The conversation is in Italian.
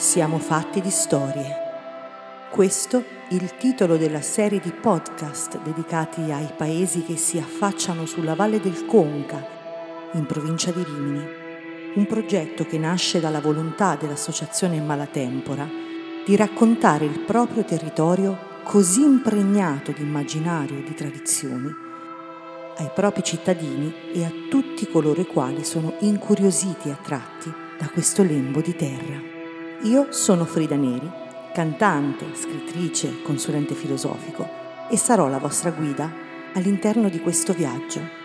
Siamo fatti di storie. Questo il titolo della serie di podcast dedicati ai paesi che si affacciano sulla valle del Conca, in provincia di Rimini. Un progetto che nasce dalla volontà dell'associazione Malatempora di raccontare il proprio territorio così impregnato di immaginario e di tradizioni ai propri cittadini e a tutti coloro i quali sono incuriositi e attratti da questo lembo di terra. Io sono Frida Neri, cantante, scrittrice, consulente filosofico e sarò la vostra guida all'interno di questo viaggio